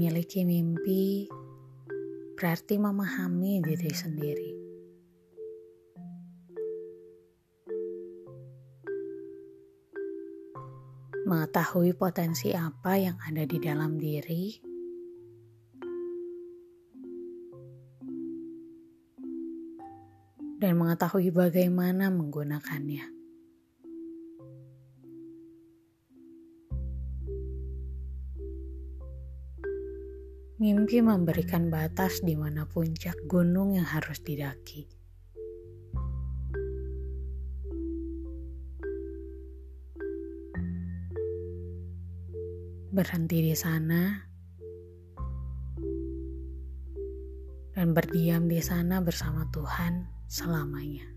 Memiliki mimpi berarti memahami diri sendiri. Mengetahui potensi apa yang ada di dalam diri, dan mengetahui bagaimana menggunakannya. Mimpi memberikan batas di mana puncak gunung yang harus didaki. Berhenti di sana dan berdiam di sana bersama Tuhan selamanya.